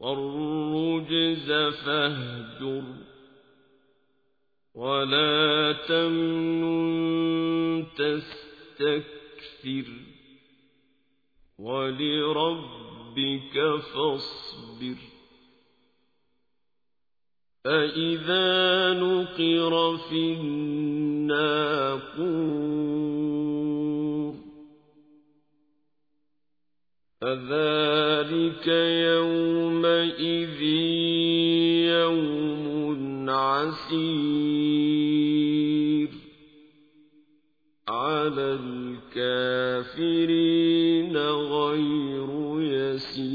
والرجز فاهجر ولا تمنن تستكثر ولربك فاصبر فإذا نقر في الناقور فذلك يومئذ يوم عسير على الكافرين غير يسير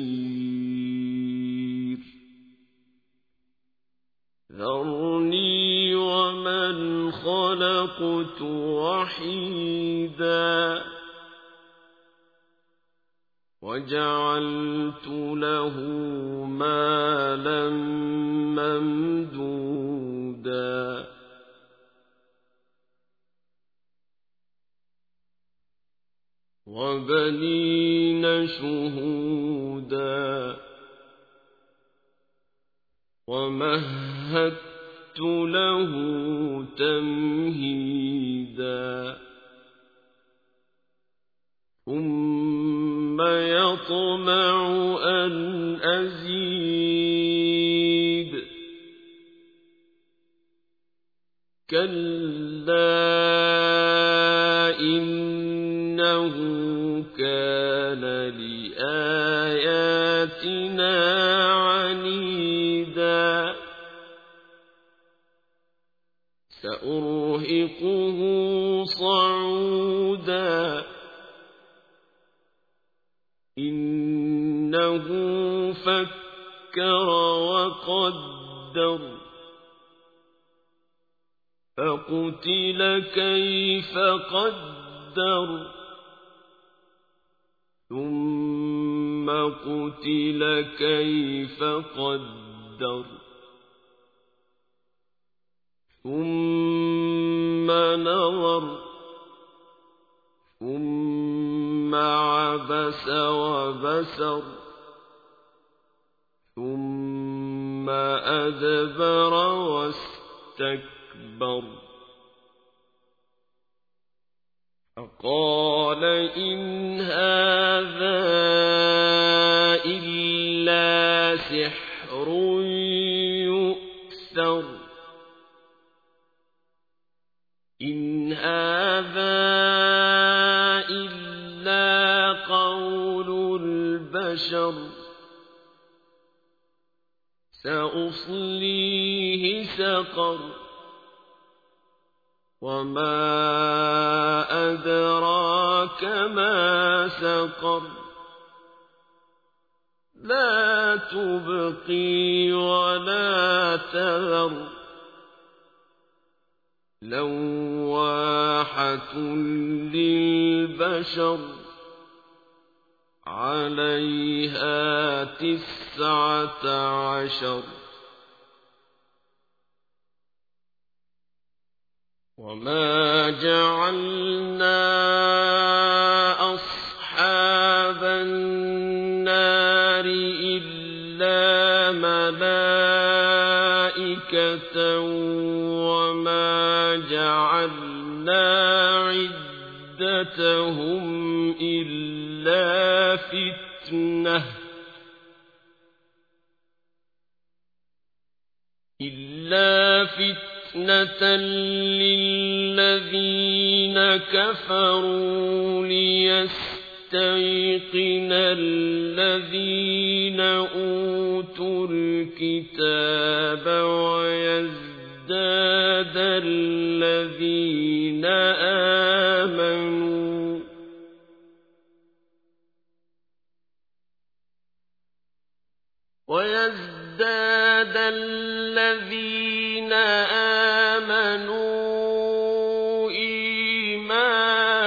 ذرني ومن خلقت وحيداً وجعلت له مالا ممدودا. وبنين شهودا. ومهدت له تمهيدا. ثم يطمع أن أزيد كلا إنه كان لآياتنا عنيدا سأرهقه صعودا فكر وقدر فقتل كيف قدر ثم قتل كيف قدر ثم نظر ثم عبس وبسر ثم أدبر واستكبر. فقال إن هذا إلا سحر يؤثر. إن هذا إلا قول البشر. سأصليه سقر. وما أدراك ما سقر. لا تبقي ولا تذر. لواحة للبشر. عليها تسعة عشر. وما جعلنا عدتهم إلا فتنة إلا فتنة للذين كفروا ليستيقن الذين أوتوا الكتاب ويزداد الذين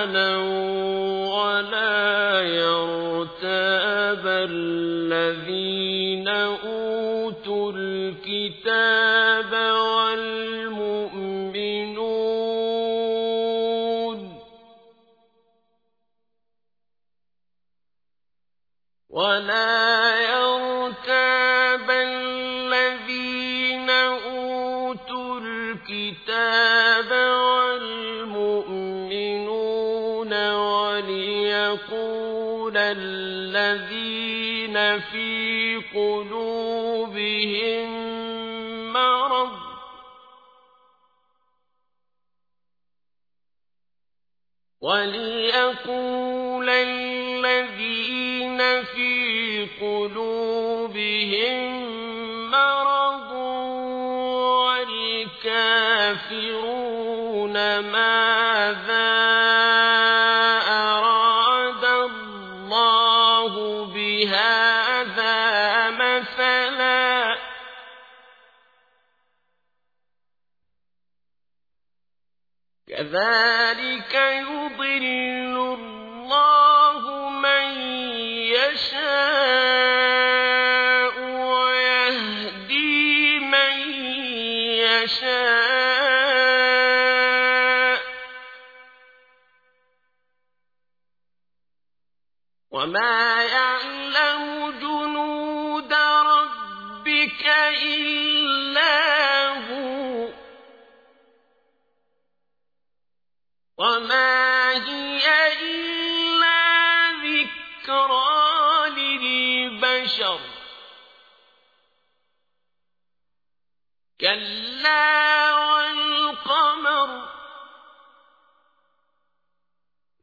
إيمانا وليقول الذين في قلوبهم مرض والكافرون ماذا أراد الله بهذا كذلك يضل الله من يشاء ويهدي من يشاء. وما وما هي إلا ذكرى كلا والقمر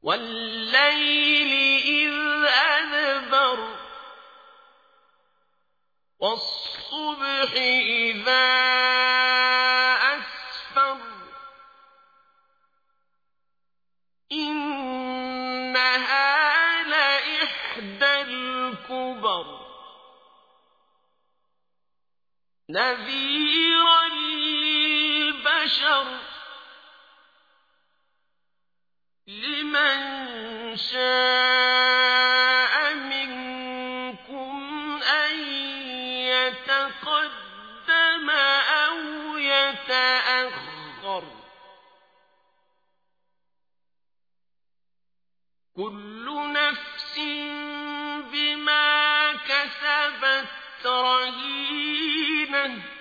والليل إذ أدبر والصبح إذا نذيرا للبشر لمن شاء Amen.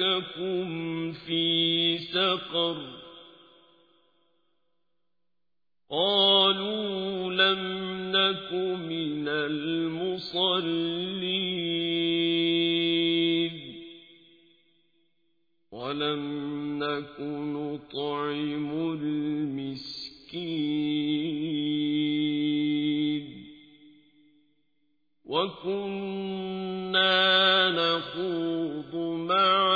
سلككم في سقر قالوا لم نك من المصلين ولم نك نطعم المسكين وكنا نخوض مع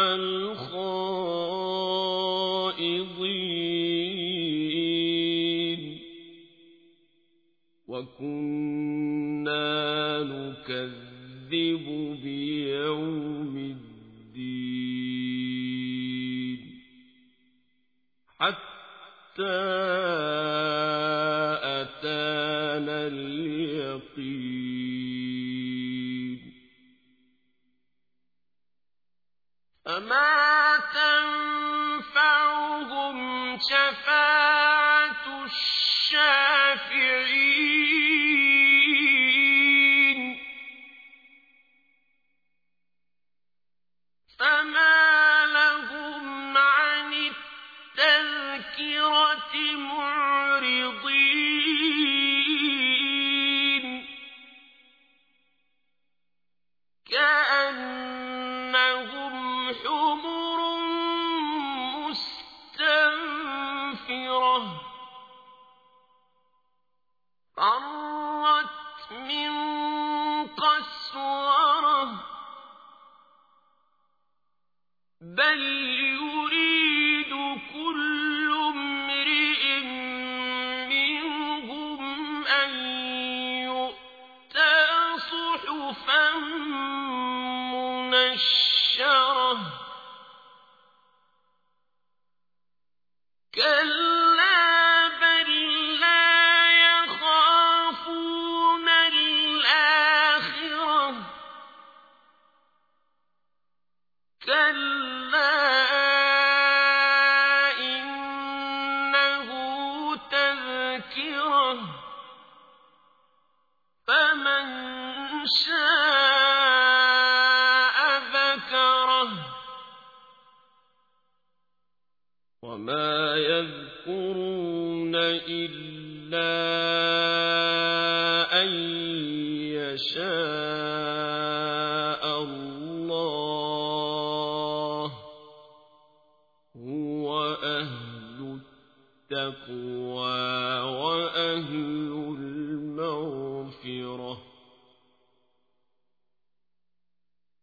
حتى أتانا اليقين. فما تنفعهم شفاعة الشافعين فرت من قسورة. بل يريد كل امرئ منهم أن يؤتى صحفا منشرة. كلا إنه تذكرة فمن شاء ذكره وما يذكرون إلا أن يشاء